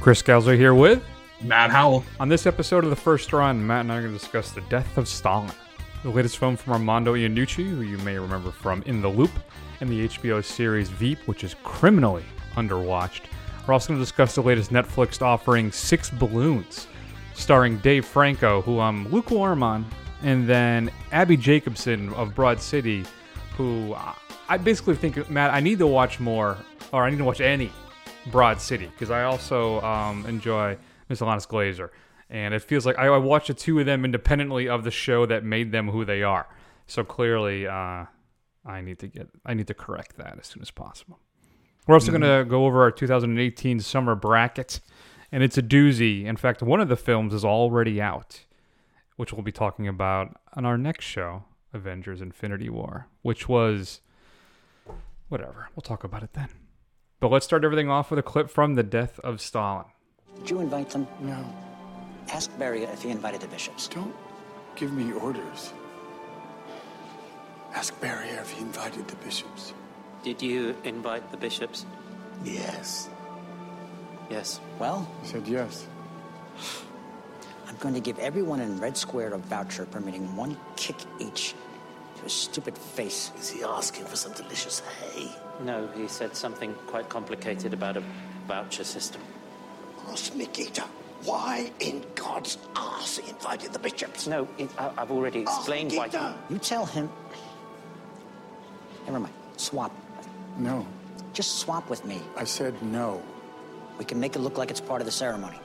Chris Scalzo here with. Matt Howell. On this episode of the first run, Matt and I are going to discuss the death of Stalin, the latest film from Armando Iannucci, who you may remember from In the Loop, and the HBO series Veep, which is criminally underwatched. We're also going to discuss the latest Netflix offering, Six Balloons, starring Dave Franco, who I'm lukewarm on, and then Abbi Jacobson of Broad City, who I basically think, Matt, I need to watch more, or I need to watch any Broad City, because I also um, enjoy Miss Ilana Glazer. And it feels like I, I watched the two of them independently of the show that made them who they are. So clearly, uh, I need to get I need to correct that as soon as possible. We're also mm-hmm. going to go over our 2018 summer bracket, and it's a doozy. In fact, one of the films is already out, which we'll be talking about on our next show, Avengers: Infinity War, which was whatever. We'll talk about it then. But let's start everything off with a clip from The Death of Stalin. Did you invite them? No. Ask Beria if he invited the bishops. Don't give me orders. Ask Beria if he invited the bishops. Did you invite the bishops? Yes. Yes. Well? He said yes. I'm going to give everyone in Red Square a voucher permitting one kick each to his stupid face. Is he asking for some delicious hay? No, he said something quite complicated about a voucher system. Ask Nikita. Why in God's ass he invited the bishops? No, it, I, have already oh, explained why. He... You tell him. Never mind. Swap. No. Just swap with me. I said no. We can make it look like it's part of the ceremony.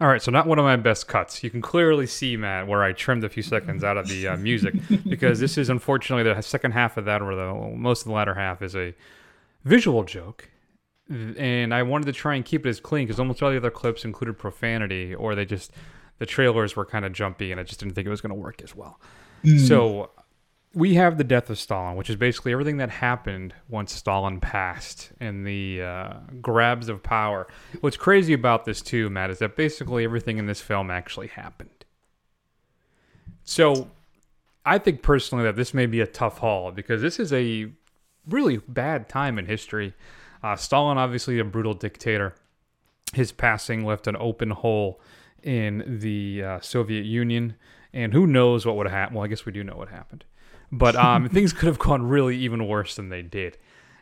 All right, so not one of my best cuts. You can clearly see, Matt, where I trimmed a few seconds out of the uh, music because this is unfortunately the second half of that, or the most of the latter half, is a visual joke. And I wanted to try and keep it as clean because almost all the other clips included profanity, or they just the trailers were kind of jumpy, and I just didn't think it was going to work as well. Mm. So we have the death of Stalin, which is basically everything that happened once Stalin passed and the uh, grabs of power. What's crazy about this, too, Matt, is that basically everything in this film actually happened. So I think personally that this may be a tough haul because this is a really bad time in history. Uh, Stalin, obviously a brutal dictator. His passing left an open hole in the uh, Soviet Union, and who knows what would have happened. Well, I guess we do know what happened. But um, things could have gone really even worse than they did.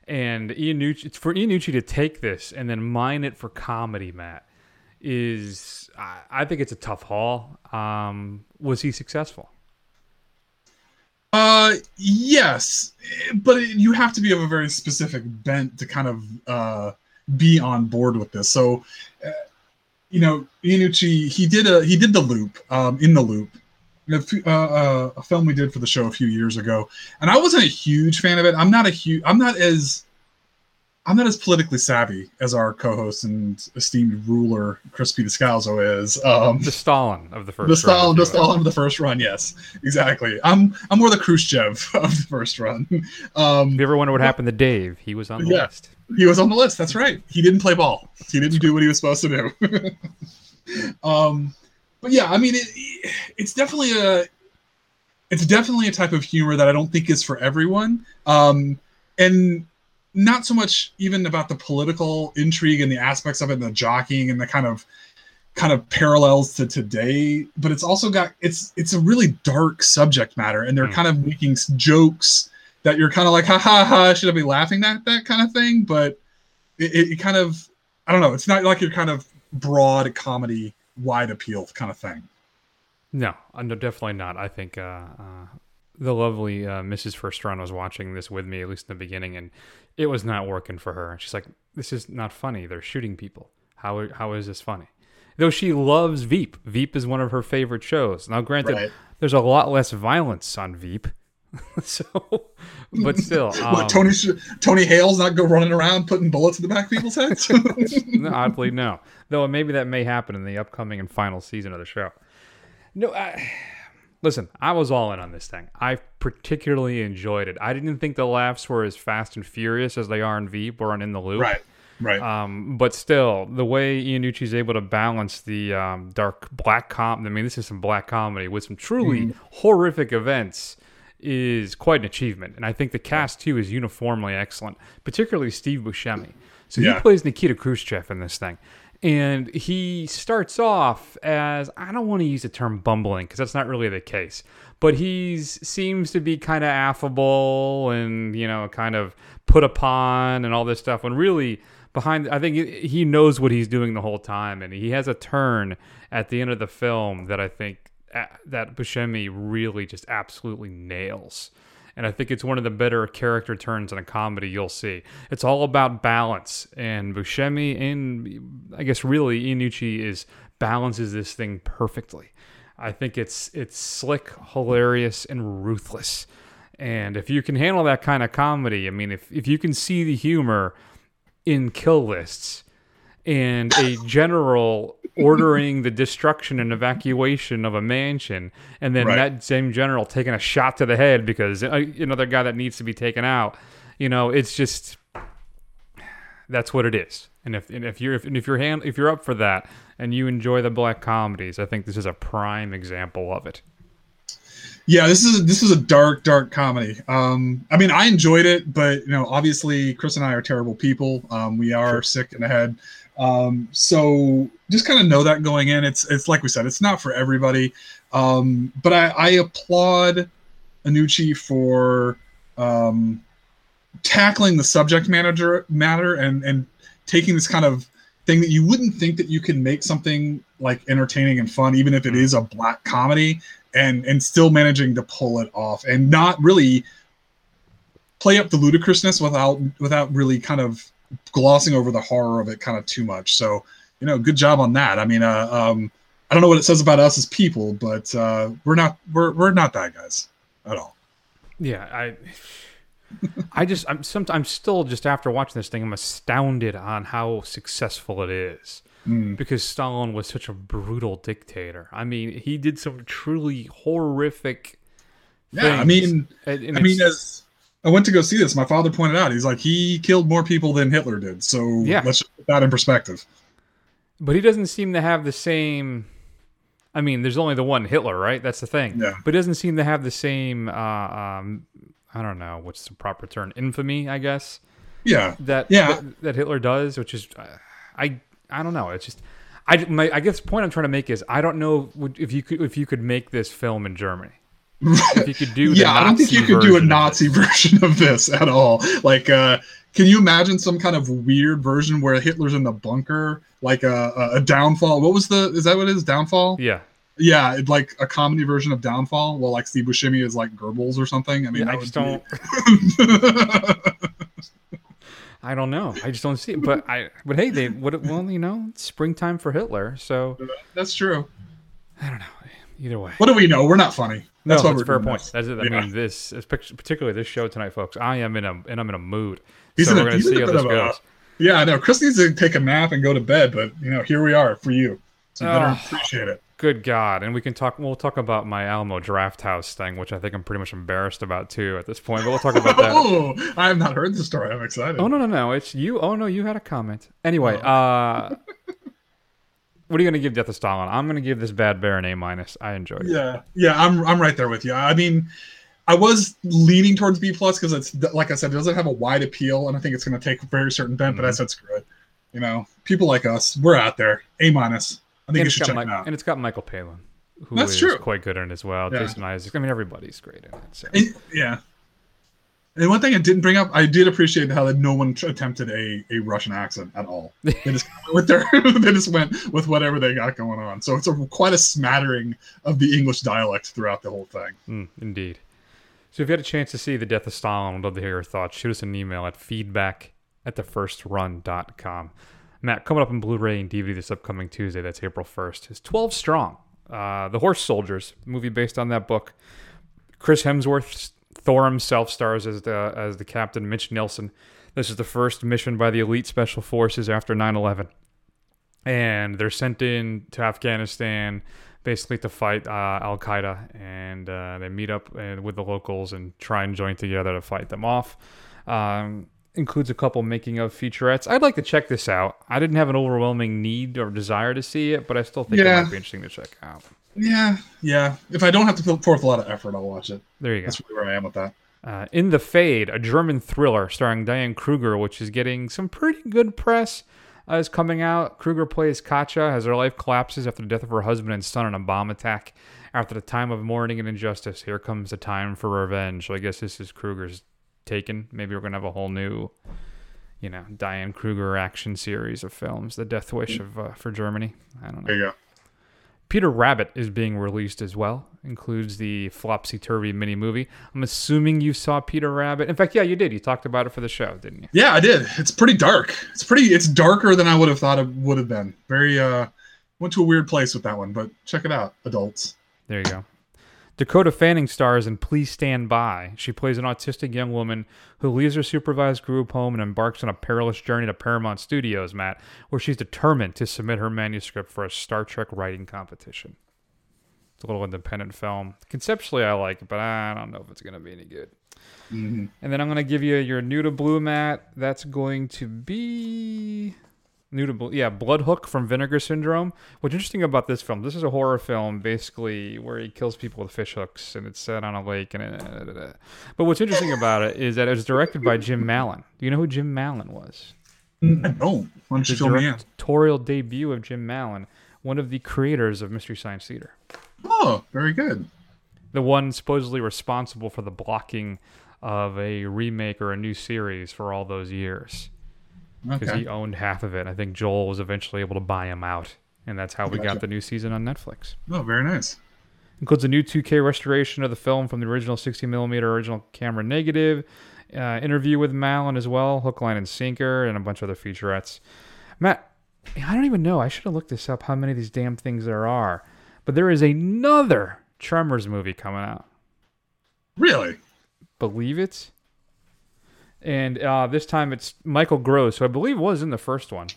And Iannucci, for Iannucci to take this and then mine it for comedy, Matt, is I, I think it's a tough haul. Um, was he successful? Uh, yes, but it, you have to be of a very specific bent to kind of uh, be on board with this. So, uh, you know, Iannucci he did a he did the loop um, in the loop a, uh, uh, a film we did for the show a few years ago, and I wasn't a huge fan of it. I'm not a huge. I'm not as I'm not as politically savvy as our co-host and esteemed ruler Chris P. Descalzo is. Um, the Stalin of the first. The Stalin, run, the Stalin of the first run. Yes, exactly. I'm I'm more the Khrushchev of the first run. Um, you ever wonder what happened to Dave? He was on the yeah, list. He was on the list. That's right. He didn't play ball. He didn't do what he was supposed to do. um, but yeah, I mean, it, it's definitely a it's definitely a type of humor that I don't think is for everyone. Um, and not so much even about the political intrigue and the aspects of it and the jockeying and the kind of kind of parallels to today but it's also got it's it's a really dark subject matter and they're mm. kind of making jokes that you're kind of like ha ha ha should i be laughing at that kind of thing but it, it kind of i don't know it's not like your kind of broad comedy wide appeal kind of thing. No, uh, no, definitely not. I think uh, uh, the lovely uh, Mrs. First Run was watching this with me, at least in the beginning, and it was not working for her. She's like, "This is not funny. They're shooting people. How how is this funny?" Though she loves Veep. Veep is one of her favorite shows. Now, granted, right. there's a lot less violence on Veep. so, but still, um, what, Tony Tony Hale's not go running around putting bullets in the back of people's heads. no, oddly, no. Though maybe that may happen in the upcoming and final season of the show. No, I, listen, I was all in on this thing. I particularly enjoyed it. I didn't think the laughs were as fast and furious as they are in Veep or on In the Loop. Right. Right. Um, but still, the way Iannucci is able to balance the um, dark black com I mean, this is some black comedy with some truly mm. horrific events is quite an achievement, and I think the cast too is uniformly excellent, particularly Steve Buscemi. So he plays Nikita Khrushchev in this thing. And he starts off as I don't want to use the term bumbling because that's not really the case, but he seems to be kind of affable and you know kind of put upon and all this stuff. When really behind, I think he knows what he's doing the whole time, and he has a turn at the end of the film that I think that Buscemi really just absolutely nails. And I think it's one of the better character turns in a comedy you'll see. It's all about balance, and Buscemi and I guess really Iannucci is balances this thing perfectly. I think it's it's slick, hilarious, and ruthless. And if you can handle that kind of comedy, I mean, if if you can see the humor in kill lists and a general ordering the destruction and evacuation of a mansion, and then Right. that same general taking a shot to the head because uh, another guy that needs to be taken out. You know, it's just that's what it is. And if and if you're if, and if you're hand, if you're up for that and you enjoy the black comedies, I think this is a prime example of it. Yeah, this is this is a dark, dark comedy. Um, I mean, I enjoyed it, but you know, obviously, Chris and I are terrible people. Um, we are sick in the head, um, so just kind of know that going in. It's it's like we said, it's not for everybody. Um, but I, I applaud Iannucci for um, tackling the subject manager matter and and taking this kind of thing that you wouldn't think that you can make something like entertaining and fun, even if it is a black comedy, and and still managing to pull it off and not really play up the ludicrousness without without really kind of glossing over the horror of it kind of too much. So you know, good job on that. I mean, uh, um, I don't know what it says about us as people, but uh, we're not we're we're not bad guys at all. Yeah, I I just I'm some I'm still just after watching this thing I'm astounded on how successful it is. Because Stalin was such a brutal dictator. I mean, he did some truly horrific Yeah, I mean, I mean, as I went to go see this, my father pointed out, he's like, he killed more people than Hitler did. So Yeah. let's just put that in perspective. But he doesn't seem to have the same. I mean, there's only the one Hitler, right? That's the thing. Yeah. But he doesn't seem to have the same. Uh, um, I don't know what's the proper term. Infamy, I guess. Yeah, That Yeah. that, that Hitler does, which is, uh, I I don't know. It's just. I, my, I guess the point I'm trying to make is I don't know if you could if you could make this film in Germany. If you could do yeah. I don't think you could do a Nazi version of this at all. Like, uh, can you imagine some kind of weird version where Hitler's in the bunker, like a, a, downfall? What was the? Is that what it is? Downfall? Yeah, Yeah, like a comedy version of Downfall. Well, like Steve Buscemi is like Goebbels or something. I mean, yeah I just don't. be- I don't know. I just don't see it. But I. But hey, they. What? Well, you know, it's springtime for Hitler. So That's true. I don't know. Either way. What do we know? We're not funny. That's no, what that's we're fair point. this. That's it. I Yeah. mean, this, is particularly this show tonight, folks. I am in a and I'm in a mood. He's so in we're a- gonna see how this of a- Yeah, I know. Chris needs to take a nap and go to bed, but you know, here we are for you. So you better appreciate it. Good God! And we can talk. We'll talk about my Alamo Drafthouse thing, which I think I'm pretty much embarrassed about too at this point. But we'll talk about that. Oh, I have not heard the story. I'm excited. Oh no no no! It's you. Oh no, you had a comment. Anyway, Oh. uh, what are you gonna give Death of Stalin? I'm gonna give this Bad Bear an A minus. I enjoyed it. Yeah, yeah, I'm I'm right there with you. I mean, I was leaning towards B plus because it's like I said, it doesn't have a wide appeal, and I think it's going to take a very certain bent. Mm-hmm. But I said screw it. You know, people like us, we're out there. A minus. I think And you should check it out. and it's got Michael Palin, who That's is true. quite good in it as well. Yeah. Jason Isaac. I mean, everybody's great in it. So. And- yeah. And one thing I didn't bring up, I did appreciate how that no one attempted a, a Russian accent at all. They just went with their, they just went with whatever they got going on. So it's a, quite a smattering of the English dialect throughout the whole thing. Mm, indeed. So if you had a chance to see The Death of Stalin, I'd love to hear your thoughts. Shoot us an email at feedback at thefirstrun.com. Matt, coming up on Blu-ray and DVD this upcoming Tuesday, that's April 1st, is 12 Strong. Uh, the Horse Soldiers, movie based on that book. Chris Hemsworth, Thor himself stars as the, as the captain, Mitch Nelson. This is the first mission by the elite special forces after 9-11 and they're sent in to Afghanistan basically to fight uh, Al Qaeda, and uh, they meet up uh, with the locals and try and join together to fight them off. Um, includes a couple making of featurettes. I'd like to check this out. I didn't have an overwhelming need or desire to see it, but I still think Yeah. it might be interesting to check out. Yeah, yeah. If I don't have to put forth a lot of effort, I'll watch it. There you go. That's really where I am with that. Uh, In the Fade, a German thriller starring Diane Kruger, which is getting some pretty good press, uh, is coming out. Kruger plays Katja as her life collapses after the death of her husband and son in a bomb attack. After the time of mourning and injustice, here comes the time for revenge. So I guess this is Kruger's taken. Maybe we're gonna have a whole new, you know, Diane Kruger action series of films. The Death Wish of uh, for Germany. I don't know. There you go. Peter Rabbit is being released as well. Includes the Flopsy Turvy mini movie. I'm assuming you saw Peter Rabbit. In fact, yeah, you did. You talked about it for the show, didn't you? Yeah, I did. It's pretty dark. It's pretty. It's darker than I would have thought it would have been. Very. uh Went to a weird place with that one, but check it out, adults. There you go. Dakota Fanning stars in Please Stand By. She plays an autistic young woman who leaves her supervised group home and embarks on a perilous journey to Paramount Studios, Matt, where she's determined to submit her manuscript for a Star Trek writing competition. It's a little independent film. Conceptually, I like it, but I don't know if it's going to be any good. Mm-hmm. And then I'm going to give you your new to blue, Matt. That's going to be new to. Yeah, Blood Hook from Vinegar Syndrome. What's interesting about this film? This is a horror film, basically, where he kills people with fish hooks, and it's set on a lake. And but what's interesting about it is that it was directed by Jim Mallon. Do you know who Jim Mallon was? Mm, I don't. Why don't you The fill me in? directorial debut of Jim Mallon, one of the creators of Mystery Science Theater. Oh, very good. the one supposedly responsible for the blocking of a remake or a new series for all those years because Okay. he owned half of it. I think Joel was eventually able to buy him out, and that's how we Gotcha. got the new season on Netflix. Oh, very nice. Includes a new 2K restoration of the film from the original 60 millimeter original camera negative, uh, interview with Mallon as well, hook, line, and sinker, and a bunch of other featurettes. Matt, I don't even know. I should have looked this up. How many of these damn things there are? But there is another Tremors movie coming out. Really? believe it. And uh, this time it's Michael Gross, who I believe was in the first one.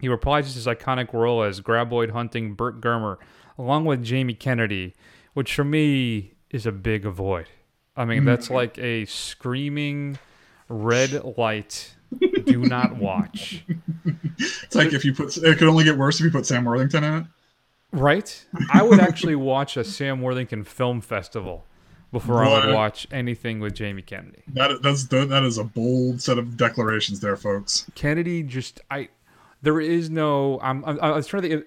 He reprises his iconic role as graboid hunting Burt Gummer, along with Jamie Kennedy, which for me is a big avoid. I mean, that's like a screaming red light. Do not watch. It's like if you put it could only get worse if you put Sam Worthington in it. Right? I would actually watch a Sam Worthington film festival before I would watch anything with Jamie Kennedy. That that's that is a bold set of declarations there, folks. Kennedy just I there is no I'm, I'm I was trying to think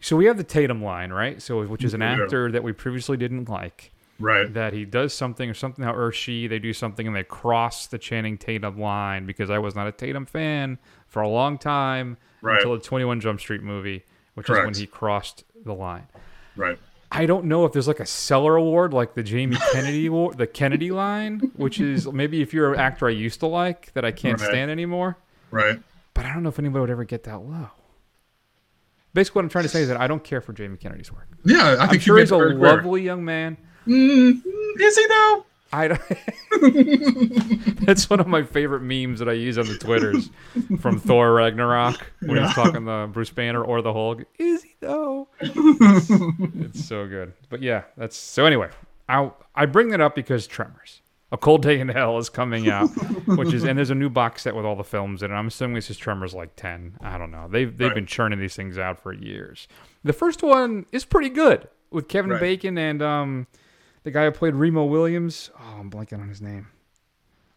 so we have the Tatum line right so which is an Yeah. actor that we previously didn't like Right. that he does something or something or she they do something and they cross the Channing Tatum line because I was not a Tatum fan for a long time Right. until the 21 Jump Street movie which is when he crossed the line Right. I don't know if there's like a seller award like the Jamie Kennedy award, the Kennedy line, which is maybe if you're an actor I used to like that I can't Right. stand anymore. Right. But I don't know if anybody would ever get that low. Basically, what I'm trying to say is that I don't care for Jamie Kennedy's work. Yeah, I think I'm sure he's a lovely young man. Mm, is he though? I don't- That's one of my favorite memes that I use on the Twitters from Thor Ragnarok when he's talking the Bruce Banner or the Hulk. Is he though? it's so good. But yeah, that's so. Anyway, I I bring that up because Tremors. A Cold Day in Hell is coming out, which is and there's a new box set with all the films in it. I'm assuming this is Tremors like 10. I don't know. They've they've Right. been churning these things out for years. The first one is pretty good with Kevin Right. Bacon and um the guy who played Remo Williams. Oh, I'm blanking on his name.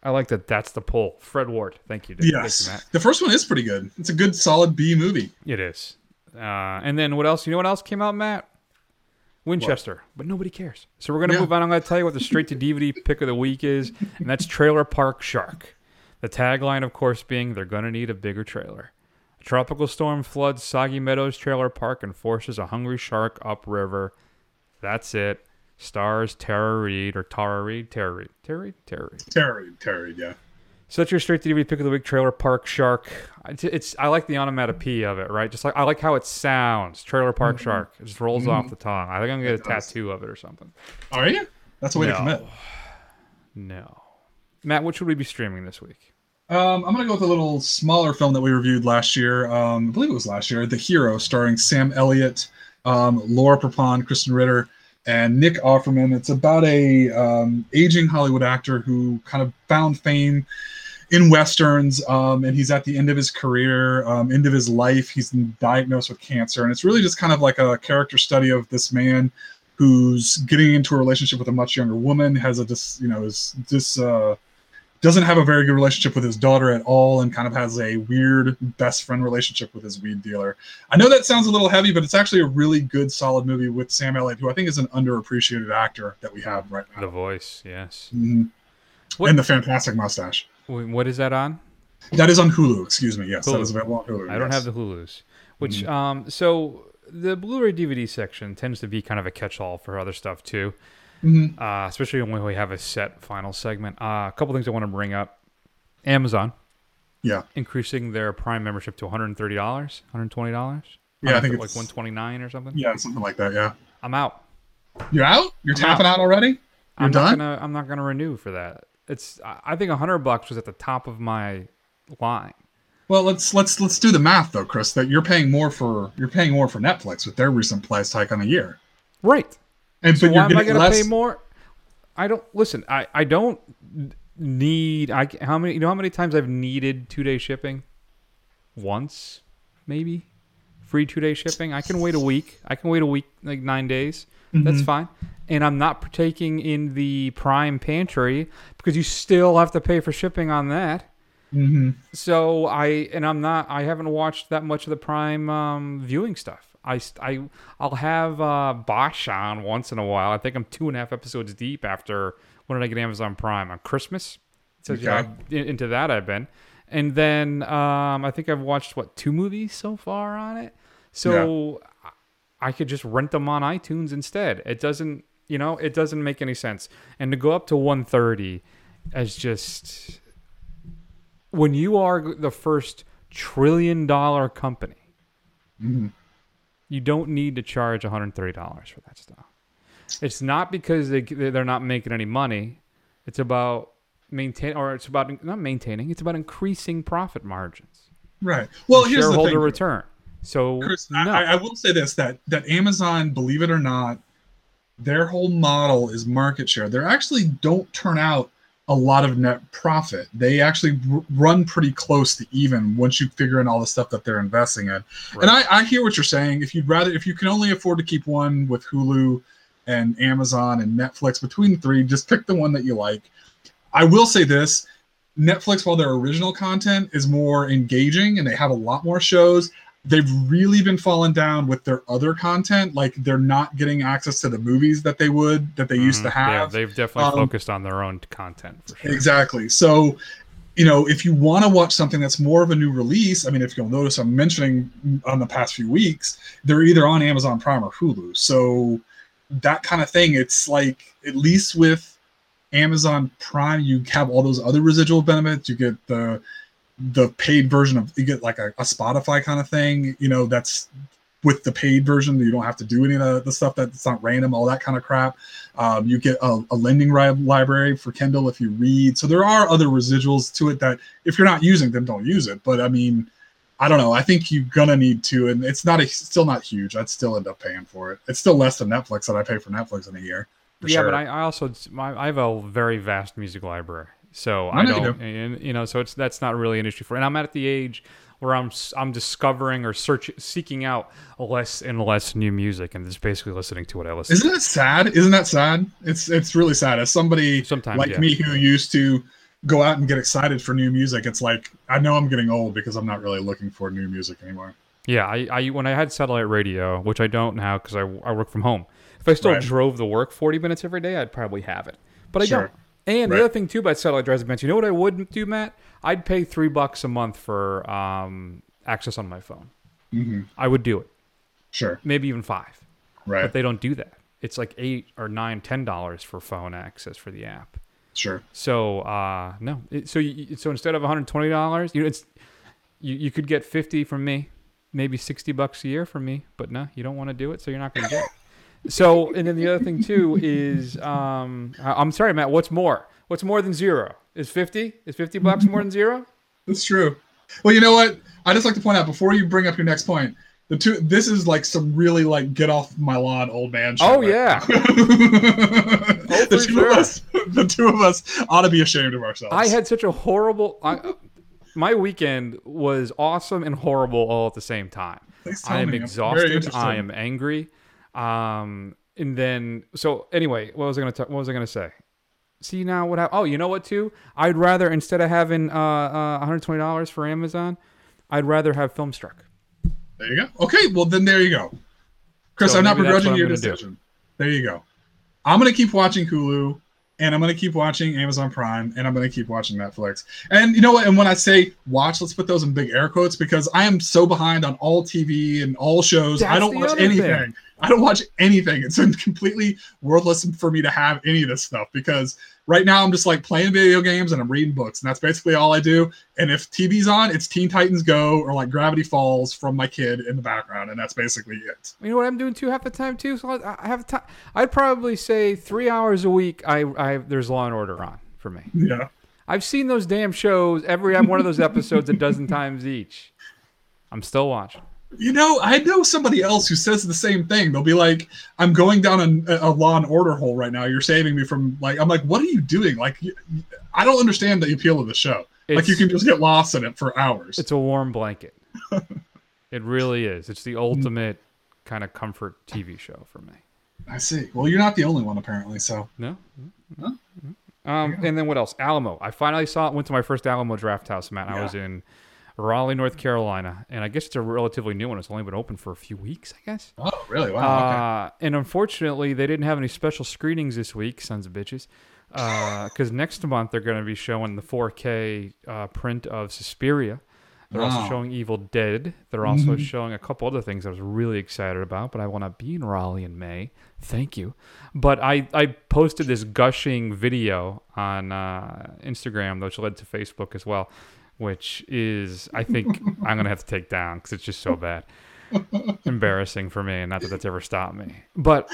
I like that. That's the pull. Fred Ward. Thank you. Dave. You, Yes. Matt. The first one is pretty good. It's a good solid B movie. It is. Uh, and then what else? You know what else came out, Matt? Winchester, but nobody cares. So we're gonna Yeah. move on. I'm gonna tell you what the straight to DVD pick of the week is, and that's Trailer Park Shark. The tagline, of course, being they're gonna need a bigger trailer. A tropical storm floods Soggy Meadows Trailer Park and forces a hungry shark upriver. That's it. Stars Tara Reid or Tara Reid, Tara Reid, Tara Reid, Tara Reid. Terry, Terry, yeah. So that's your straight to DVD pick of the week, Trailer Park Shark. It's, it's I like the onomatopoeia of it, right? Just like I like how it sounds, Trailer Park Shark. It just rolls off the tongue. I think I'm gonna get a Mm-hmm. Does. tattoo of it or something. Are you? That's a way No. to commit. No, Matt, what should we be streaming this week? Um, I'm gonna go with a little smaller film that we reviewed last year. Um, I believe it was last year, The Hero, starring Sam Elliott, um, Laura Prepon, Krysten Ritter, and Nick Offerman. It's about a um, aging Hollywood actor who kind of found fame in westerns, um, and he's at the end of his career, um, end of his life. He's diagnosed with cancer, and it's really just kind of like a character study of this man who's getting into a relationship with a much younger woman, has a dis, you know, is this uh, doesn't have a very good relationship with his daughter at all, and kind of has a weird best friend relationship with his weed dealer. I know that sounds a little heavy, but it's actually a really good, solid movie with Sam Elliott, who I think is an underappreciated actor that we have right now. The voice, yes. Mhm. What- And the fantastic mustache. What is that on? That is on Hulu. Excuse me. Yes, that Hulu. is available on Hulu. I don't have the Hulu's. Which um so the Blu-ray DVD section tends to be kind of a catch-all for other stuff too. Mhm. Uh, especially when we have a set final segment. Uh, a couple things I want to bring up. Amazon Yeah. increasing their Prime membership to $130, $120. Yeah, I think it's like it's 129 or something. yeah, something like that. Yeah. I'm out. You're out. You're I'm tapping out, already. You're I'm done. not gonna I'm not gonna renew for that. It's I think 100 bucks was at the top of my line. Well, let's let's let's do the math though, Chris. That you're paying more for you're paying more for Netflix with their recent price hike on a year, Right. And So but why am I going to pay more? I don't listen. I I don't need. I how many? You know how many times I've needed two day shipping? Once, maybe. Free two day shipping. I can wait a week. I can wait a week, like nine days. That's Mm-hmm. fine. And I'm not partaking in the Prime Pantry because you still have to pay for shipping on that. hmm So I and I'm not. I haven't watched that much of the Prime um, viewing stuff. I I I'll have uh, Bosch on once in a while. I think I'm two and a half episodes deep after when did I get Amazon Prime on Christmas? So Okay. I've- into that I've been, and then um, I think I've watched what two movies so far on it. So I- I could just rent them on iTunes instead. It doesn't, you know, it doesn't make any sense. And to go up to 130 as just when you are the first trillion dollar company, you don't need to charge $130 for that stuff. It's not because they they're not making any money. It's about maintain or it's about not maintaining. It's about increasing profit margins, Right. Well, here's the shareholder thing. return. So Chris, no, I, I will say this: that that Amazon, believe it or not, their whole model is market share. They actually don't turn out a lot of net profit. They actually r- run pretty close to even once you figure in all the stuff that they're investing in. And I, I hear what you're saying. If you'd rather, if you can only afford to keep one with Hulu and Amazon and Netflix between the three, just pick the one that you like. I will say this Netflix, while their original content is more engaging and they have a lot more shows, they've really been falling down with their other content. Like they're not getting access to the movies that they would, that they used to have. Yeah, they've definitely Um, focused on their own content for sure. Exactly. So, you know, if you want to watch something that's more of a new release, I mean, if you'll notice, I'm mentioning on the past few weeks, they're either on Amazon Prime or Hulu. So, that kind of thing, it's like, at least with Amazon Prime, you have all those other residual benefits. You get the the paid version of you get like a, a Spotify kind of thing, you know, that's with the paid version. You don't have to do any of the, the stuff that's not random, all that kind of crap. Um, you get a, a lending ri- library for Kindle if you read. So there are other residuals to it that if you're not using them, don't use it. But I mean, I don't know. I think you're gonna need to, and it's not a, still not huge. I'd still end up paying for it. It's still less than Netflix that I pay for Netflix in a year. yeah, sure. but I, I also my, I have a very vast music library, so I I know you don't, and, you know, so it's that's not really an issue for. And I'm at the age where I'm I'm discovering or search seeking out less and less new music, and just basically listening to what I listen. Isn't that sad? Isn't that sad? It's it's really sad. As somebody Sometimes, like yeah. me who used to go out and get excited for new music, it's like I know I'm getting old because I'm not really looking for new music anymore. Yeah, I, I when I had satellite radio, which I don't now because I, I work from home. If I still Right. drove the work 40 minutes every day, I'd probably have it. But I Sure. don't. And Right. the other thing too about satellite residence, you know what I would do, Matt? I'd pay three bucks a month for um, access on my phone. Mhm. I would do it, Sure, maybe even five. right, But they don't do that. It's like eight or nine, ten dollars for phone access for the app. sure. So uh, no, it, so you, so instead of one hundred twenty dollars, you know, it's you, you could get fifty from me, maybe sixty bucks a year from me, but no, you don't want to do it, so you're not going to get. it. So and then the other thing too is um, I'm sorry, Matt. What's more? What's more than zero? Is fifty? Is fifty bucks more than zero? That's true. Well, you know what? I just like to point out before you bring up your next point, The two. This is like some really like get off my lawn, old man. Shit Oh, right yeah. the two sure. of us. The two of us ought to be ashamed of ourselves. I had such a horrible. I, my weekend was awesome and horrible all at the same time. I am me. Exhausted. I am angry. Um, and then so anyway, what was I gonna talk? What was I gonna say? See now what? hap- Oh, you know what? Too, I'd rather instead of having uh, uh 120 dollars for Amazon, I'd rather have Filmstruck. There you go. Okay, well then there you go. Chris, So I'm not begrudging your gonna do. decision. There you go. I'm gonna keep watching Hulu, and I'm gonna keep watching Amazon Prime, and I'm gonna keep watching Netflix. And you know what? And when I say watch, let's put those in big air quotes because I am so behind on all TV and all shows. I don't watch anything. thing. I don't watch anything. It's been completely worthless for me to have any of this stuff because right now I'm just like playing video games and I'm reading books, and that's basically all I do. And if TV's on, it's Teen Titans Go or like Gravity Falls from my kid in the background, and that's basically it. You know what I'm doing too half the time too. So I have time. I'd probably say three hours a week. I I there's Law and Order on for me. Yeah. I've seen those damn shows. Every one of those episodes a dozen times each. I'm still watching. You know, I know somebody else who says the same thing. They'll be like, "I'm going down a, a law and order hole right now. You're saving me from like." I'm like, "What are you doing?" Like, I don't understand the appeal of the show. like, you can just get lost in it for hours. It's a warm blanket. it really is. It's the ultimate kind of comfort TV show for me. I see. Well, you're not the only one apparently. So No. Um, and then what else? Alamo. I finally saw it. Went to my first Alamo Drafthouse, Matt. I Yeah. was in Raleigh, North Carolina, and I guess it's a relatively new one. It's only been open for a few weeks, I guess. oh, really? Wow. Uh, and unfortunately, they didn't have any special screenings this week, sons of bitches. Because next month they're going to be showing the 4K uh, print of Suspiria. They're also showing Evil Dead. They're also showing a couple other things I was really excited about, but I will not be in Raleigh in May. Thank you. But I, I posted this gushing video on uh, Instagram, which led to Facebook as well, which is, I think, I'm going to have to take down because it's just so bad embarrassing for me, and not that that's ever stopped me. But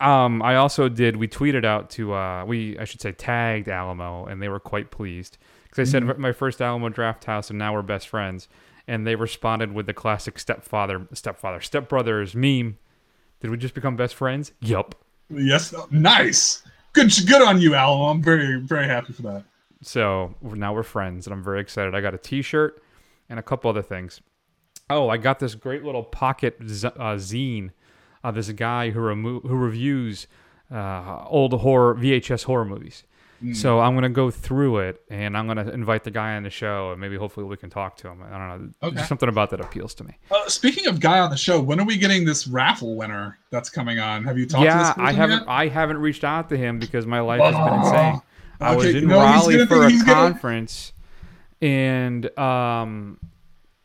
um, I also did. We tweeted out to uh, we I should say tagged Alamo, and they were quite pleased because I said my first Alamo Drafthouse, and now we're best friends. And they responded with the classic stepfather, stepfather, stepbrothers meme. Did we just become best friends? Yup. yes. Nice. Good. Good on you, Alamo. I'm very, very happy for that. So now we're friends, and I'm very excited. I got a T-shirt and a couple other things. Oh, I got this great little pocket z- uh, zine. Uh, a guy who remo- who reviews uh, old horror VHS horror movies. So I'm gonna go through it, and I'm gonna invite the guy on the show, and maybe hopefully we can talk to him. I don't know. Okay. There's something about that appeals to me. Uh, speaking of guy on the show, when are we getting this raffle winner that's coming on? Have you talked to this yeah, I haven't yet? I haven't reached out to him because my life has been insane. I was in no, Raleigh for be- a he's gonna- conference, and um,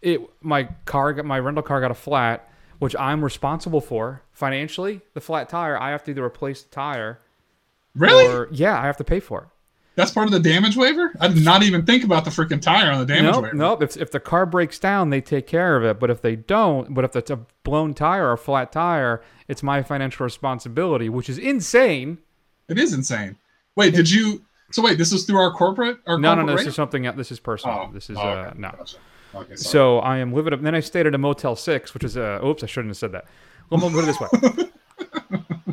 it my car got my rental car got a flat, which I'm responsible for financially. The flat tire, I have to either replace the tire Really? or yeah, I have to pay for it. That's part of the damage waiver? I did not even think about the freaking tire on the damage Nope, waiver. nope. If, if the car breaks down, they take care of it. But if they don't, but if it's a blown tire or a flat tire, it's my financial responsibility, which is insane. It is insane. Wait, did you? So wait, this is through our corporate? Our No, no, corporate no. This rate? is something. This is personal. Oh, this is oh, uh, no. gotcha. Okay, sorry. So I am living up. Then I stayed at a Motel Six, which is a. Oops, I shouldn't have said that. Let me put it this way.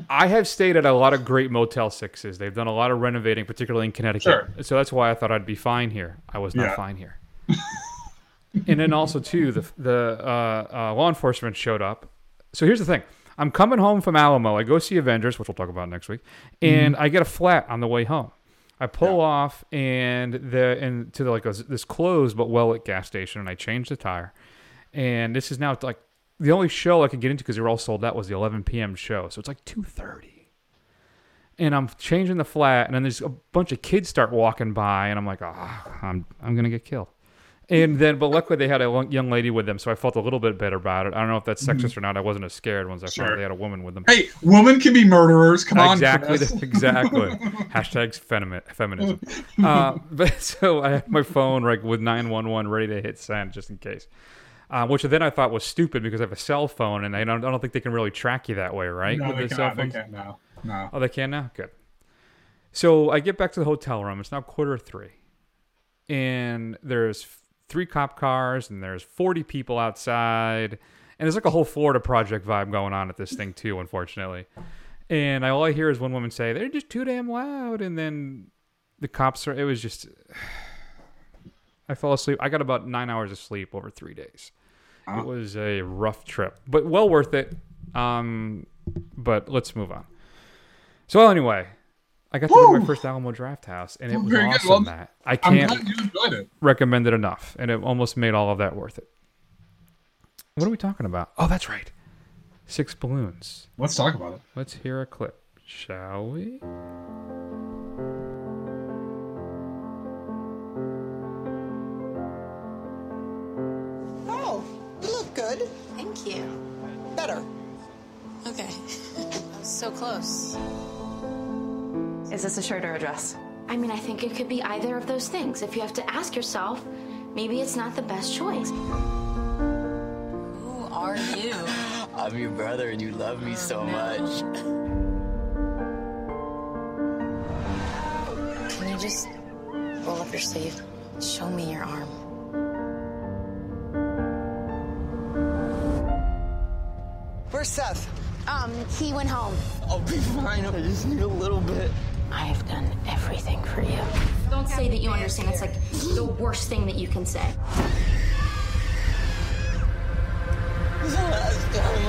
I have stayed at a lot of great Motel Sixes. They've done a lot of renovating, particularly in Connecticut. Sure. So that's why I thought I'd be fine here. I was not Yeah. fine here. and then also too, the the uh, uh, law enforcement showed up. So here's the thing: I'm coming home from Alamo. I go see Avengers, which we'll talk about next week, and I get a flat on the way home. I pull off and the and to the, like a, this closed but well lit gas station, and I change the tire. And this is now like the only show I could get into because they were all sold out was the 11 p.m. show, so it's like 2:30. And I'm changing the flat, and then there's a bunch of kids start walking by, and I'm like, ah, I'm I'm gonna get killed. And then, but luckily they had a young lady with them, so I felt a little bit better about it. I don't know if that's sexist or not. I wasn't as scared once I Sure. found they had a woman with them. hey, women can be murderers. Come on, exactly, Chris. the- exactly. Hashtags femi- feminism. Uh, but so I have my phone like with nine one one ready to hit send just in case. Uh, which then I thought was stupid because I have a cell phone and I don't, I don't think they can really track you that way, right? No, with they the cell cannot. They can't now. No. Oh, they can now? Good. So I get back to the hotel room. It's now quarter three. And there's three cop cars and there's 40 people outside. And there's like a whole Florida Project vibe going on at this thing too, unfortunately. And I, all I hear is one woman say, "They're just too damn loud," and then the cops are. It was just. I fell asleep. I got about nine hours of sleep over three days. It was a rough trip, but well worth it. Um, but let's move on. So anyway, I got to go to my first Alamo Drafthouse, and it was very awesome. Well, Matt, I can't glad you enjoyed it. recommend it enough, and it almost made all of that worth it. What are we talking about? Oh, that's right, six balloons. Let's talk about it. Let's hear a clip, shall we? Oh, you look good. Thank you. Better. Okay. so close. Is this a shirt or a dress? I mean, I think it could be either of those things. If you have to ask yourself, maybe it's not the best choice. Who are you? I'm your brother and you love me so much. Can you just roll up your sleeve? Show me your arm. Where's Seth? Um, he went home. I'll be fine. I just need a little bit. I have done everything for you. Don't say that you understand. It's like the worst thing that you can say. This is the last time,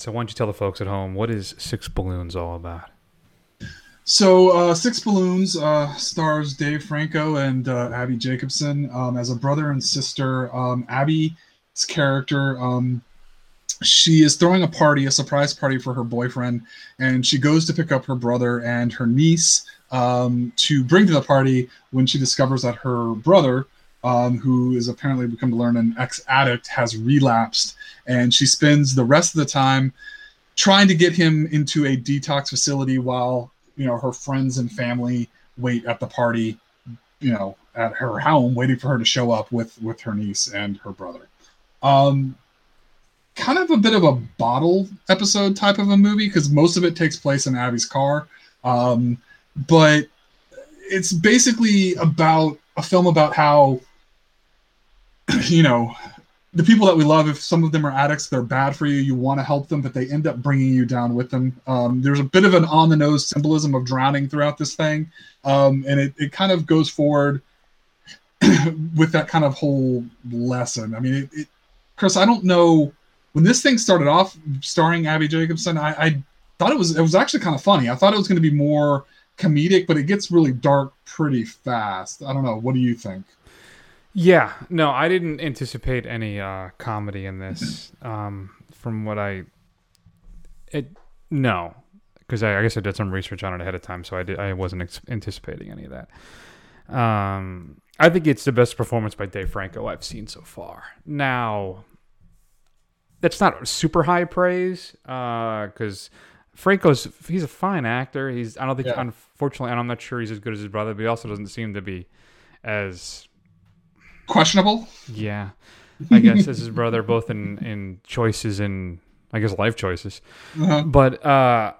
So why don't you tell the folks at home what is Six Balloons all about? So, uh, Six Balloons uh, stars Dave Franco and uh, Abbi Jacobson um, as a brother and sister. Um, Abbi's character, um, she is throwing a party, a surprise party for her boyfriend, and she goes to pick up her brother and her niece um, to bring to the party when she discovers that her brother, um, who is apparently become to learn an ex addict, has relapsed, and she spends the rest of the time trying to get him into a detox facility while you know her friends and family wait at the party you know at her home waiting for her to show up with with her niece and her brother. Um kind of a bit of a bottle episode type of a movie because most of it takes place in Abbi's car. Um but it's basically about a film about how you know the people that we love, if some of them are addicts, they're bad for you. You want to help them, but they end up bringing you down with them. Um, there's a bit of an on the nose symbolism of drowning throughout this thing. Um, and it, it kind of goes forward with that kind of whole lesson. I mean, it, it, Chris, I don't know when this thing started off starring Abbi Jacobson, I, I thought it was, it was actually kind of funny. I thought it was going to be more comedic, but it gets really dark pretty fast. I don't know. What do you think? Yeah, no, I didn't anticipate any uh, comedy in this. Um, from what I, it no, because I, I guess I did some research on it ahead of time, so I did I wasn't ex- anticipating any of that. Um, I think it's the best performance by Dave Franco I've seen so far. Now, that's not super high praise because Franco's he's a fine actor. He's I don't think Yeah. unfortunately I'm not sure he's as good as his brother, but he also doesn't seem to be as Questionable? yeah, I guess as his brother, both in in choices and I guess life choices. Uh-huh. But uh,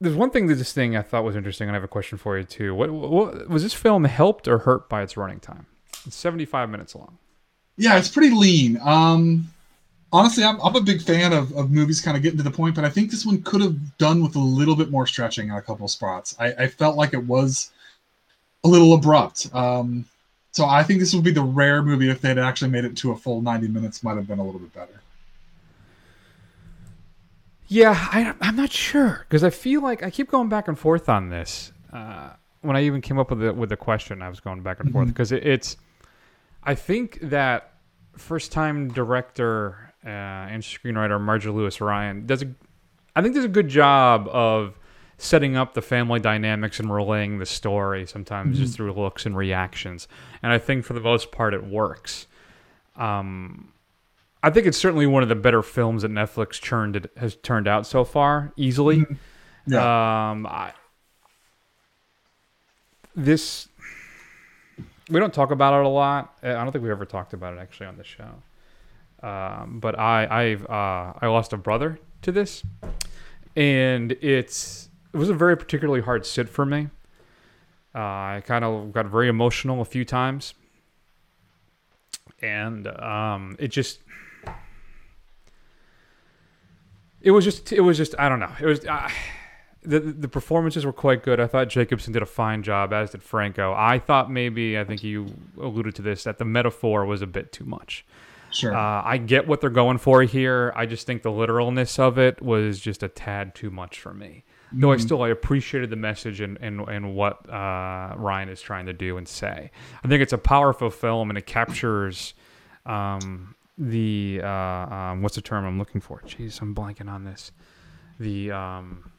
there's one thing that this thing I thought was interesting, and I have a question for you too. What, what was this film helped or hurt by its running time? It's 75 minutes long. Yeah, it's pretty lean. Um, honestly, I'm, I'm a big fan of, of movies kind of getting to the point, but I think this one could have done with a little bit more stretching in a couple of spots. I, I felt like it was a little abrupt. Um, so I think this would be the rare movie if they'd actually made it to a full 90 minutes, might have been a little bit better. Yeah, I, I'm not sure because I feel like I keep going back and forth on this. Uh, when I even came up with the with the question, I was going back and forth Mhm. because it, it's. I think that first time director uh, and screenwriter Marja-Lewis Ryan does a. I think does a good job of setting up the family dynamics and relaying the story sometimes just Mhm. through looks and reactions, and I think for the most part it works. Um, I think it's certainly one of the better films that Netflix churned it, has turned out so far, easily. Yeah. Um, I, this we don't talk about it a lot. I don't think we ever talked about it actually on the show. Um, but I I've uh, I lost a brother to this, and it's it was a very particularly hard sit for me. Uh, I kind of got very emotional a few times, and um, it just it was just it was just I don't know it was. Uh, the the performances were quite good. I thought Jacobson did a fine job, as did Franco. I thought maybe I think you alluded to this that the metaphor was a bit too much. Sure. Uh, I get what they're going for here. I just think the literalness of it was just a tad too much for me. Though I Mhm. still I appreciated the message and and, and what uh, Ryan is trying to do and say. I think it's a powerful film and it captures um, the uh, um, what's the term I'm looking for? Jeez, I'm blanking on this. The um,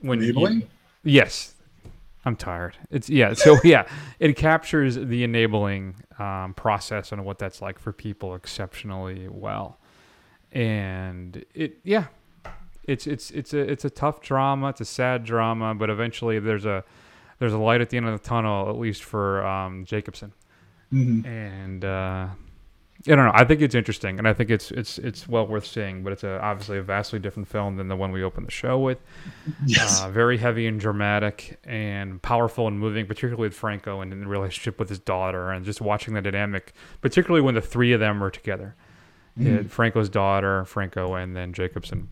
when you- Enabling? yes, I'm tired. It's yeah. So yeah, it captures the enabling um, process and what that's like for people exceptionally well, and it yeah, it's it's it's a it's a tough drama. It's a sad drama, but eventually there's a there's a light at the end of the tunnel, at least for um, Jacobson, Mhm. and. Uh, I don't know. I think it's interesting, and I think it's it's it's well worth seeing. But it's a, obviously a vastly different film than the one we opened the show with. Yes. Uh, very heavy and dramatic, and powerful and moving, particularly with Franco and in the relationship with his daughter, and just watching the dynamic, particularly when the three of them were together. Mhm. Uh, Franco's daughter, Franco, and then Jacobson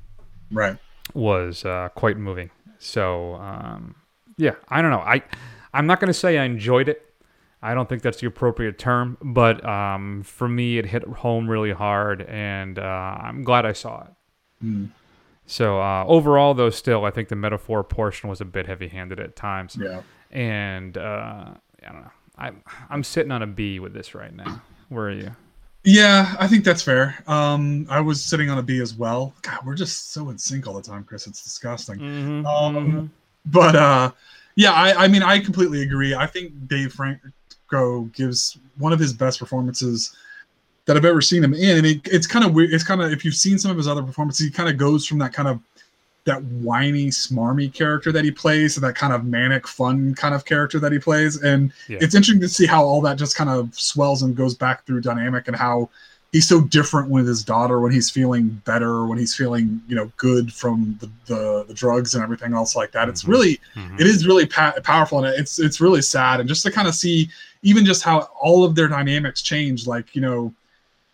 Right. was uh, quite moving. So um, yeah, I don't know. I I'm not going to say I enjoyed it. I don't think that's the appropriate term, but um, for me, it hit home really hard, and uh, I'm glad I saw it. Mm. So uh, overall, though, still, I think the metaphor portion was a bit heavy-handed at times. Yeah. And uh, I don't know. I'm I'm sitting on a B with this right now. Where are you? Yeah, I think that's fair. Um, I was sitting on a B as well. God, we're just so in sync all the time, Chris. It's disgusting. Mhm, Um, but uh, yeah, I, I mean, I completely agree. I think Dave Franco gives one of his best performances that I've ever seen him in, and it, it's kind of weird. It's kind of if you've seen some of his other performances, he kind of goes from that kind of that whiny, smarmy character that he plays to that kind of manic, fun kind of character that he plays, and Yeah. it's interesting to see how all that just kind of swells and goes back through dynamic and how he's so different with his daughter when he's feeling better when he's feeling you know good from the, the, the drugs and everything else like that it's really Mhm. it is really pa- powerful and it's it's really sad and just to kind of see even just how all of their dynamics change like you know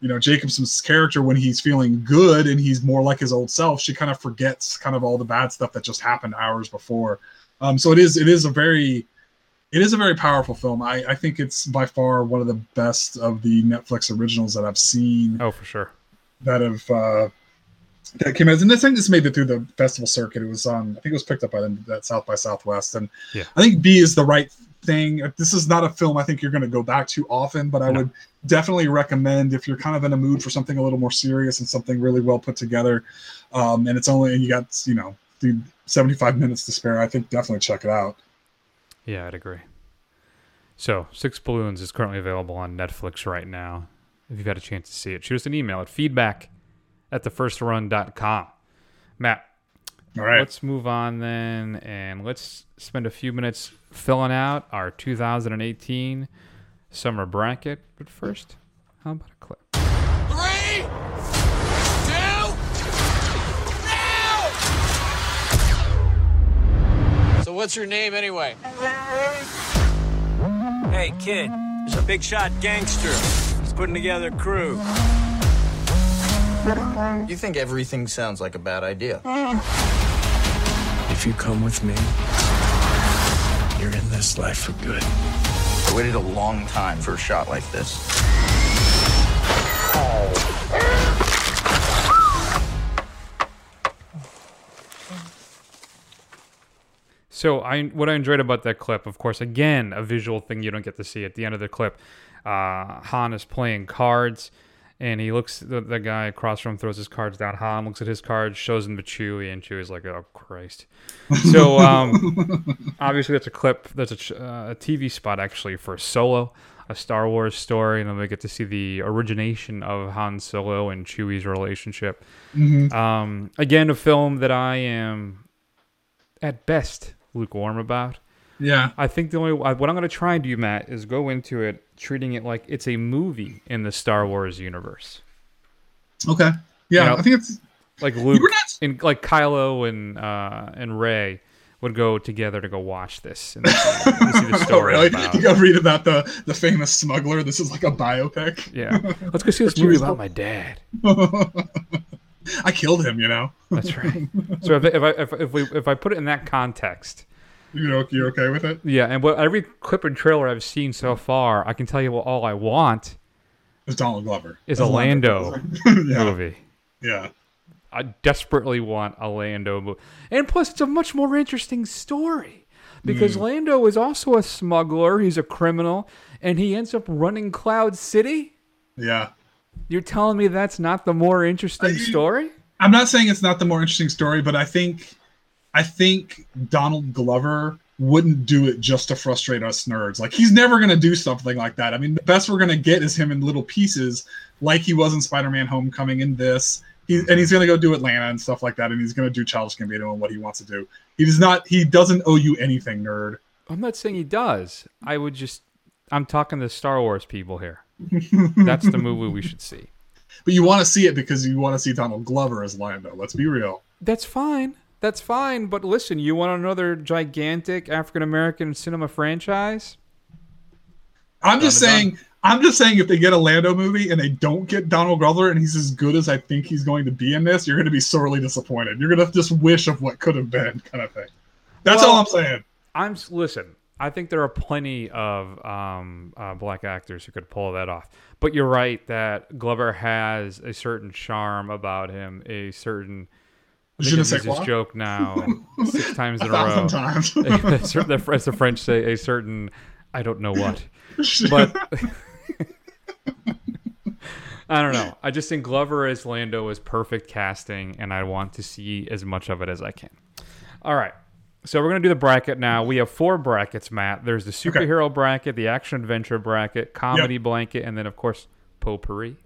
you know jacobson's character when he's feeling good and he's more like his old self she kind of forgets kind of all the bad stuff that just happened hours before. Um so it is it is a very it is a very powerful film. I i think it's by far one of the best of the netflix originals that i've seen Oh, for sure. that have uh that came out. And this thing just made it through the festival circuit. It was on i think it was picked up by them at south by southwest. And Yeah. i think b is the right thing this is not a film i think you're going to go back to often but i No. would definitely recommend if you're kind of in a mood for something a little more serious and something really well put together um and it's only and you got you know the 75 minutes to spare i think definitely check it out Yeah, I'd agree. So, Six Balloons is currently available on Netflix right now. If you've had a chance to see it, shoot us an email at feedback at thefirstrun.com. Matt, all right let's move on then and let's spend a few minutes filling out our 2018 summer bracket. But first, how about a clip? Three, two, now! So what's your name anyway? Hey, kid, there's a big shot gangster. He's putting together a crew. You think everything sounds like a bad idea? If you come with me, you're in this life for good. I waited a long time for a shot like this. So I what I enjoyed about that clip, of course, again a visual thing you don't get to see at the end of the clip. Uh, Han is playing cards, and he looks the, the guy across from him throws his cards down. Han looks at his cards, shows them to Chewie, and Chewie's like, "Oh Christ!" So um, obviously that's a clip. That's a, uh, a TV spot actually for Solo, a Star Wars story, and then we get to see the origination of Han Solo and Chewie's relationship. Mhm. Um, again, a film that I am at best lukewarm about. Yeah. I think the only what I'm going to try and do, Matt, is go into it treating it like it's a movie in the Star Wars universe. Okay. Yeah, You know, I think it's like Luke not- and like Kylo and uh, and Rey would go together to go watch this and see, to see the Oh, really? about. You go read about the the famous smuggler. This is like a biopic. Yeah, let's go see this movie about my dad. I killed him. You know. That's right. So if, if I if, if we if I put it in that context, You know, you're okay with it? yeah, and what every clip and trailer I've seen so far, I can tell you what all I want It's Donald Glover. is That's a Lando yeah. movie. Yeah. I desperately want a Lando movie. And plus, it's a much more interesting story because Mm. Lando is also a smuggler. He's a criminal, and he ends up running Cloud City. Yeah. You're telling me that's not the more interesting story? I'm not saying it's not the more interesting story, but I think I think Donald Glover wouldn't do it just to frustrate us nerds. Like he's never gonna do something like that. I mean, the best we're gonna get is him in little pieces, like he was in Spider-Man: Homecoming. In this, he, and he's gonna go do Atlanta and stuff like that, and he's gonna do Childish Gambino and what he wants to do. He does not. He doesn't owe you anything, nerd. I'm not saying he does. I would just. I'm talking to Star Wars people here. That's the movie we should see. But you want to see it because you want to see Donald Glover as Lando. Let's be real. That's fine. That's fine. But listen, you want another gigantic African American cinema franchise? I'm just Done and saying. I'm just saying, if they get a Lando movie and they don't get Donald Glover and he's as good as I think he's going to be in this, you're going to be sorely disappointed. You're going to just wish of what could have been, kind of thing. That's Well, all I'm saying. I'm listen. I think there are plenty of um, uh, black actors who could pull that off. But you're right that Glover has a certain charm about him, a certain. Je ne sais this quoi? joke now six times in A a row. times. As the French say, a certain I don't know what, but I don't know. I just think Glover as Lando is perfect casting, and I want to see as much of it as I can. All right. So we're going to do the bracket now. We have four brackets, Matt. There's the superhero bracket, the action adventure bracket, comedy blanket, and then, of course, potpourri.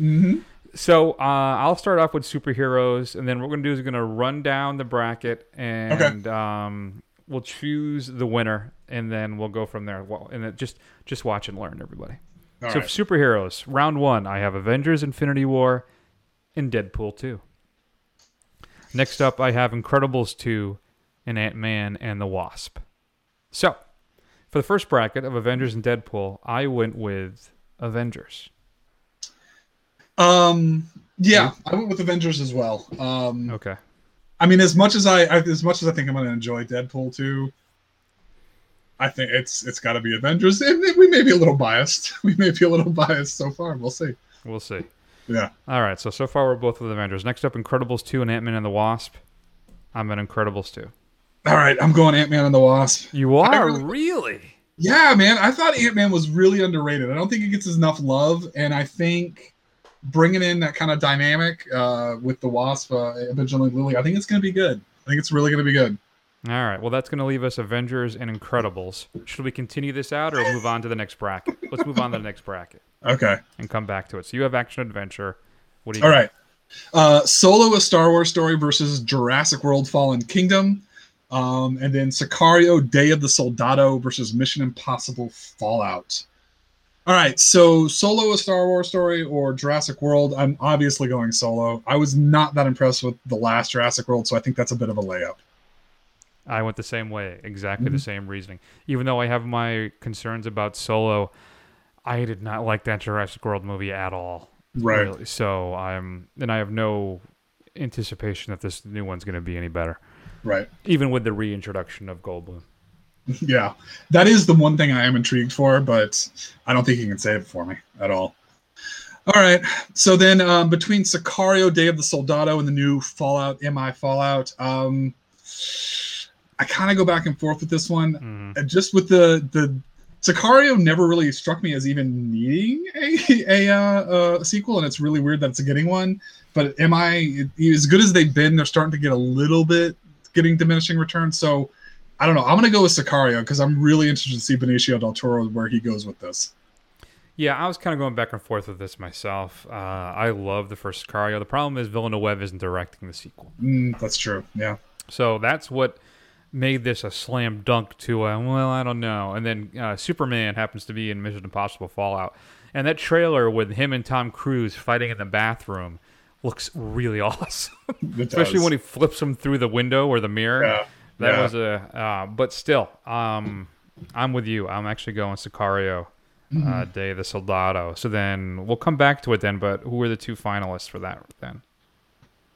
Mm-hmm. So uh, I'll start off with superheroes, and then what we're going to do is we're going to run down the bracket, and um, we'll choose the winner, and then we'll go from there. Well, and just just watch and learn, everybody. All so right. superheroes, round one, I have Avengers: Infinity War, and Deadpool two. Next up, I have Incredibles two, and Ant Man and the Wasp. So, for the first bracket of Avengers and Deadpool, I went with Avengers. Um, yeah, I went with Avengers as well. Um, Okay. I mean, as much as I, I as much as I think I'm going to enjoy Deadpool 2, I think it's it's got to be Avengers. And we may be a little biased. We may be a little biased so far. We'll see. We'll see. Yeah. All right. So so far we're both with Avengers. Next up, Incredibles two and Ant Man and the Wasp. I'm at Incredibles two. All right, I'm going Ant Man and the Wasp. You are really- really. Yeah, man. I thought Ant Man was really underrated. I don't think it gets enough love, and I think bringing in that kind of dynamic uh, with the Wasp, uh, Evangeline Lilly, I think it's going to be good. I think it's really going to be good. All right. Well, that's going to leave us Avengers and Incredibles. Should we continue this out or move on to the next bracket? Let's move on to the next bracket Okay. and come back to it. So you have action adventure. What do you? All got? right. Uh, Solo, a Star Wars story versus Jurassic World Fallen Kingdom. Um, and then Sicario, Day of the Soldado versus Mission Impossible Fallout. All right, so Solo, a Star Wars story, or Jurassic World. I'm obviously going Solo. I was not that impressed with the last Jurassic World, so I think that's a bit of a layup. I went the same way. Exactly Mm-hmm. the same reasoning. Even though I have my concerns about Solo, I did not like that Jurassic World movie at all. Right. Really. So I'm, and I have no anticipation that this new one's going to be any better. Right. Even with the reintroduction of Goldblum. yeah, that is the one thing I am intrigued for, but I don't think he can save it for me at all. All right, so then um, between Sicario, Day of the Soldado, and the new Fallout, MI Fallout, um, I kind of go back and forth with this one. Uh, Just with the the Sicario never really struck me as even needing a a, uh, a sequel, and it's really weird that it's getting one. But MI, as good as they've been, they're starting to get a little bit getting diminishing returns. So I don't know. I'm gonna go with Sicario because I'm really interested to see Benicio del Toro where he goes with this. Yeah, I was kind of going back and forth with this myself. Uh, I love the first Sicario. The problem is Villeneuve isn't directing the sequel. Mm, that's true. Yeah. So that's what made this a slam dunk to uh, well I don't know and then uh, Superman happens to be in Mission Impossible Fallout and that trailer with him and Tom Cruise fighting in the bathroom looks really awesome especially when he flips him through the window or the mirror Yeah. That Yeah. was a uh, but still um I'm with you I'm actually going Sicario uh, Mhm. Day of the Soldado so then we'll come back to it then but who are the two finalists for that then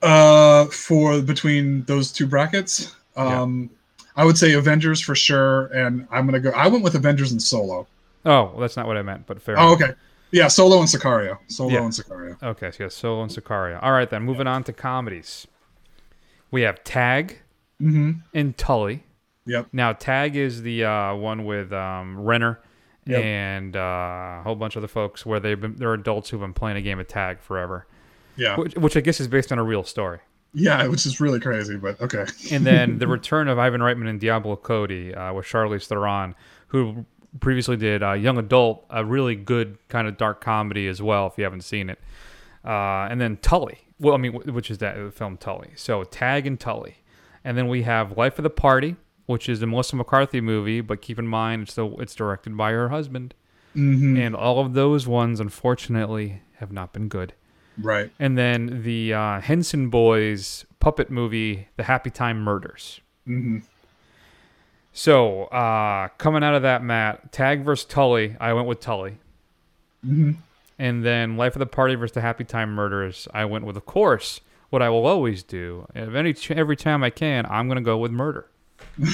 Uh, for between those two brackets, um, I would say Avengers for sure, and I'm gonna go. I went with Avengers and Solo. oh well, that's not what I meant but fair Oh, enough. okay. Yeah, Solo and Sicario. Solo Yeah. and Sicario. Okay, so yeah, Solo and Sicario. All right, then moving on to comedies. We have Tag Mhm. and Tully. Yep. Now Tag is the uh, one with um, Renner Yep. and uh, a whole bunch of the folks where they've been they're adults who've been playing a game of tag forever. Yeah. Which, which I guess is based on a real story. Yeah, which is really crazy, but okay. And then the return of Ivan Reitman and Diablo Cody uh, with Charlize Theron, who previously did uh, Young Adult, a really good kind of dark comedy as well, if you haven't seen it. Uh, and then Tully, well, I mean, which is that film Tully. So Tag and Tully, and then we have Life of the Party, which is the Melissa McCarthy movie, but keep in mind it's the, it's directed by her husband. Mhm. And all of those ones, unfortunately, have not been good. Right. And then the uh, Henson Boys puppet movie, The Happy Time Murders. hmm So, uh, coming out of that, Matt, Tag versus Tully, I went with Tully. hmm And then Life of the Party versus The Happy Time Murders, I went with, of course, what I will always do. If any every time I can, I'm going to go with murder.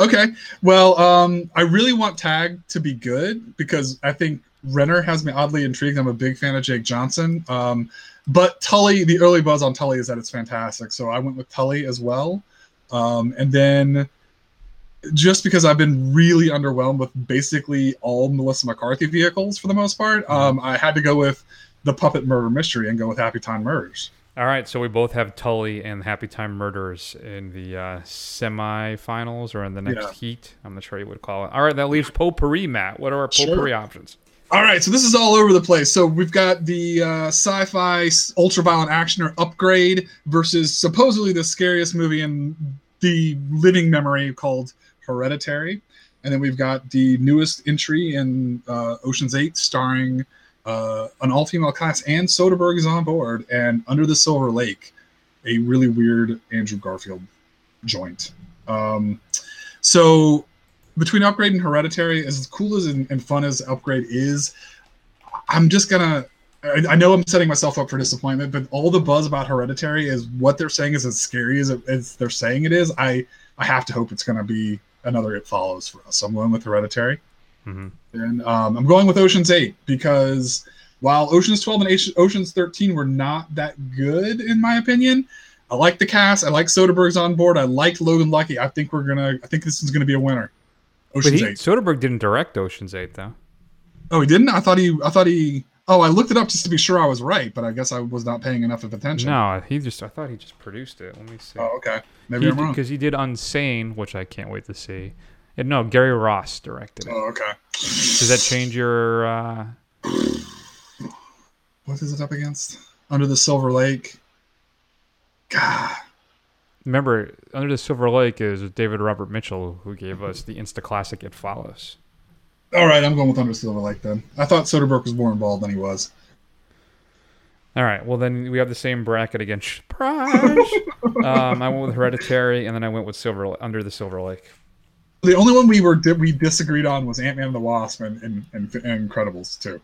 Okay. Well, um, I really want Tag to be good because I think Renner has me oddly intrigued. I'm a big fan of Jake Johnson. Um, but Tully, the early buzz on Tully is that it's fantastic. So I went with Tully as well. Um, and then just because I've been really underwhelmed with basically all Melissa McCarthy vehicles for the most part, um, I had to go with the Puppet Murder Mystery and go with Happy Time Murders. All right, so we both have Tully and Happy Time Murders in the uh, semifinals or in the next Yeah. heat. I'm not sure you would call it. All right, that leaves potpourri, Matt. What are our Sure. potpourri options? All right, so this is all over the place. So we've got the uh, sci-fi ultra-violent actioner Upgrade versus supposedly the scariest movie in the living memory called Hereditary, and then we've got the newest entry in uh, Ocean's Eight, starring uh, an all-female cast, and Soderbergh is on board, and Under the Silver Lake, a really weird Andrew Garfield joint. Um, so between Upgrade and Hereditary, as cool as and, and fun as Upgrade is, I'm just gonna. I, I know I'm setting myself up for disappointment, but all the buzz about Hereditary is what they're saying is as scary as, it, as they're saying it is. I I have to hope it's gonna be another It Follows for us. So I'm going with Hereditary, Mhm. and um, I'm going with Ocean's Eight because while Ocean's 12 and Ocean's 13 were not that good in my opinion, I like the cast. I like Soderbergh's on board. I like Logan Lucky. I think we're gonna. I think this is gonna be a winner. But Ocean's he, Eight. Soderbergh didn't direct Ocean's Eight, though. Oh, he didn't. I thought he. I thought he. Oh, I looked it up just to be sure I was right, but I guess I was not paying enough of attention. No, he just. I thought he just produced it. Let me see. Oh, okay. Maybe I'm wrong. Because he did Unsane, which I can't wait to see. No, Gary Ross directed it. Oh, okay. Does that change your? Uh... What is it up against? Under the Silver Lake. God. Remember, Under the Silver Lake is David Robert Mitchell, who gave us the Insta classic It Follows. All right, I'm going with Under the Silver Lake then. I thought Soderbergh was more involved than he was. All right. Well, then we have the same bracket again. Surprise! um, I went with Hereditary, and then I went with Silver Under the Silver Lake. The only one we were we disagreed on was Ant Man and the Wasp and and, and, and Incredibles too.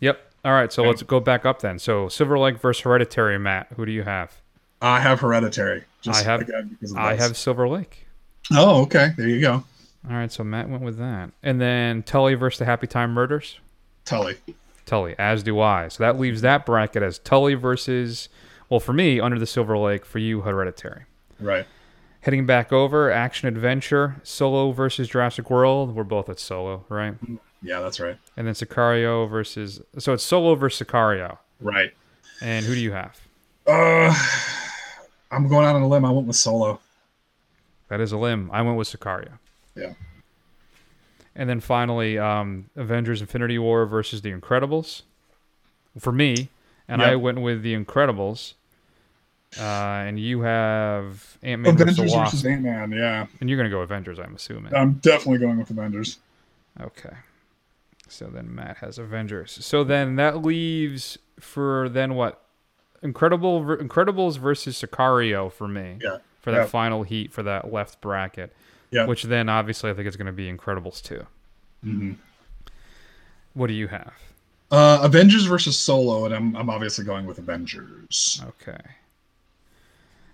Yep. All right. So let's go back up then. So Silver Lake versus Hereditary. Matt, who do you have? I have Hereditary. I have. again, because of I have Silver Lake. Oh, okay. There you go. All right. So Matt went with that, and then Tully versus the Happy Time Murders. Tully. Tully, as do I. So that leaves that bracket as Tully versus, well, for me, Under the Silver Lake. For you, Hereditary. Right. Heading back over, action adventure, Solo versus Jurassic World. We're both at Solo, right? Yeah, that's right. And then Sicario versus. So it's Solo versus Sicario. Right. And who do you have? Uh, I'm going out on a limb. I went with Solo. That is a limb. I went with Sicario. Yeah. And then finally, um, Avengers Infinity War versus The Incredibles. For me, and I went with The Incredibles. Uh, and you have Ant Man versus Avengers versus Ant Man. Yeah, And you're gonna go Avengers, I'm assuming. I'm definitely going with Avengers. Okay. So then Matt has Avengers. So then that leaves for then what? Incredible Incredibles versus Sicario for me. Yeah. For that Yeah. final heat for that left bracket. Yeah. Which then obviously I think is going to be Incredibles 2. hmm What do you have? Uh, Avengers versus Solo, and I'm I'm obviously going with Avengers. Okay.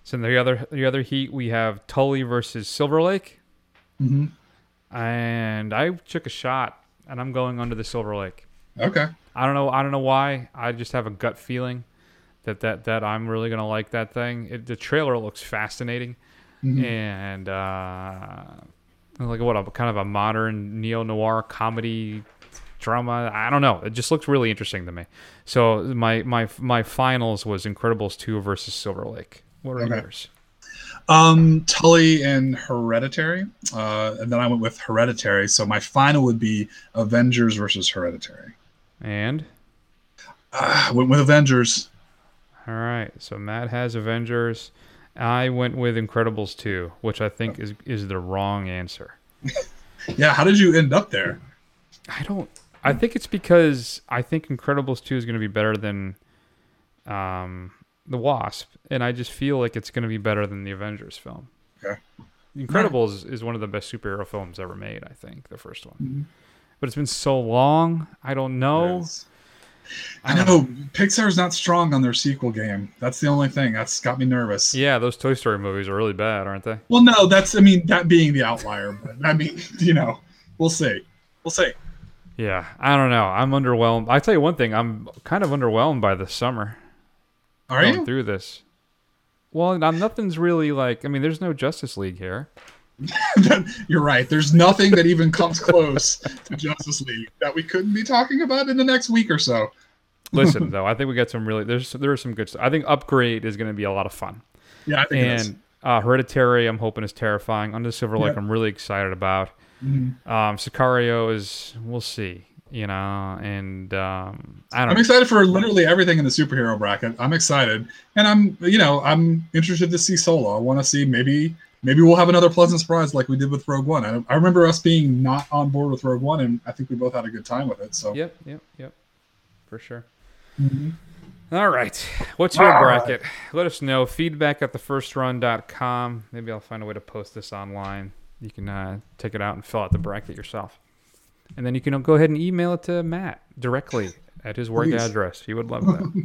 So in the other the other heat we have Tully versus Silver Lake. hmm And I took a shot and I'm going under the Silver Lake. Okay. I don't know. I don't know why. I just have a gut feeling that that that I'm really gonna like that thing. It, the trailer looks fascinating, Mhm. and uh, like what a kind of a modern neo noir comedy drama. I don't know. It just looks really interesting to me. So my my my finals was Incredibles two versus Silver Lake. What are Okay. yours? Um, Tully and Hereditary, uh, and then I went with Hereditary. So my final would be Avengers versus Hereditary. And Uh, went with Avengers. all right, so Matt has Avengers. I went with Incredibles two, which I think is is the wrong answer. Yeah, how did you end up there? I don't. I think it's because I think Incredibles two is going to be better than um, the Wasp, and I just feel like it's going to be better than the Avengers film. Okay. Incredibles is one of the best superhero films ever made. I think the first one, Mhm. but it's been so long. I don't know. I know Pixar's not strong on their sequel game. That's the only thing that's got me nervous. Yeah, those Toy Story movies are really bad, aren't they? Well, no, that's I mean that being the outlier, but I mean you know we'll see, we'll see. Yeah, I don't know. I'm underwhelmed. I tell you one thing. I'm kind of underwhelmed by the summer. Are going you? through this? Well, nothing's really like. I mean, there's no Justice League here. You're right. There's nothing that even comes close to Justice League that we couldn't be talking about in the next week or so. Listen, though, I think we got some really there's there are some good stuff. I think Upgrade is going to be a lot of fun. Yeah, I think and uh, Hereditary, I'm hoping is terrifying. Under Silver Lake, Yeah. I'm really excited about. Mhm. Um, Sicario is we'll see, you know, and um, I don't. I'm know. excited for literally everything in the superhero bracket. I'm excited, and I'm you know I'm interested to see Solo. I want to see maybe maybe we'll have another pleasant surprise like we did with Rogue One. I, I remember us being not on board with Rogue One, and I think we both had a good time with it. So Yep, yep, yep, for sure. Mhm. All right. What's your All bracket? Let us know. Feedback at thefirstrun.com. Maybe I'll find a way to post this online. You can uh, take it out and fill out the bracket yourself. And then you can go ahead and email it to Matt directly at his work Please. address. He would love that.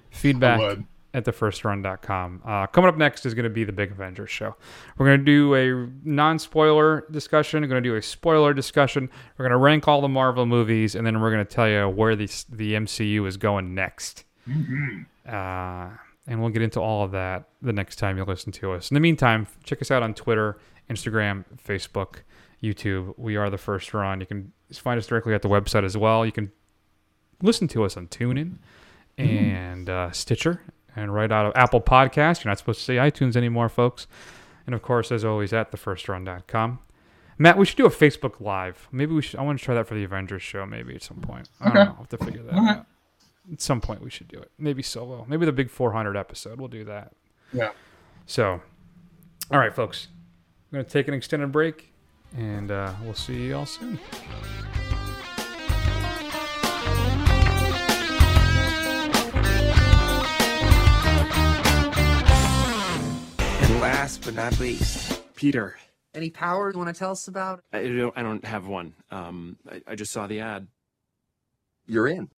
Feedback at thefirstrun.com. Uh, coming up next is going to be the Big Avengers show. We're going to do a non spoiler discussion. We're going to do a spoiler discussion. We're going to rank all the Marvel movies, and then we're going to tell you where the, the MCU is going next. Mhm. Uh, and we'll get into all of that the next time you listen to us. In the meantime, check us out on Twitter, Instagram, Facebook, YouTube. We are the first run. You can find us directly at the website as well. You can listen to us on TuneIn and uh, Stitcher and right out of Apple Podcasts. You're not supposed to say iTunes anymore, folks. And of course, as always, at thefirstrun.com. Matt, we should do a Facebook Live. Maybe we should. I want to try that for the Avengers show. Maybe at some point. I Okay. don't know. I'll have to figure that right. out. At some point, we should do it. Maybe solo. Maybe the big 400 episode. We'll do that. Yeah. So, all right, folks. I'm going to take an extended break, and uh, we'll see you all soon. And last but not least, Peter. Any power you want to tell us about? I don't, I don't have one. Um, I, I just saw the ad. You're in.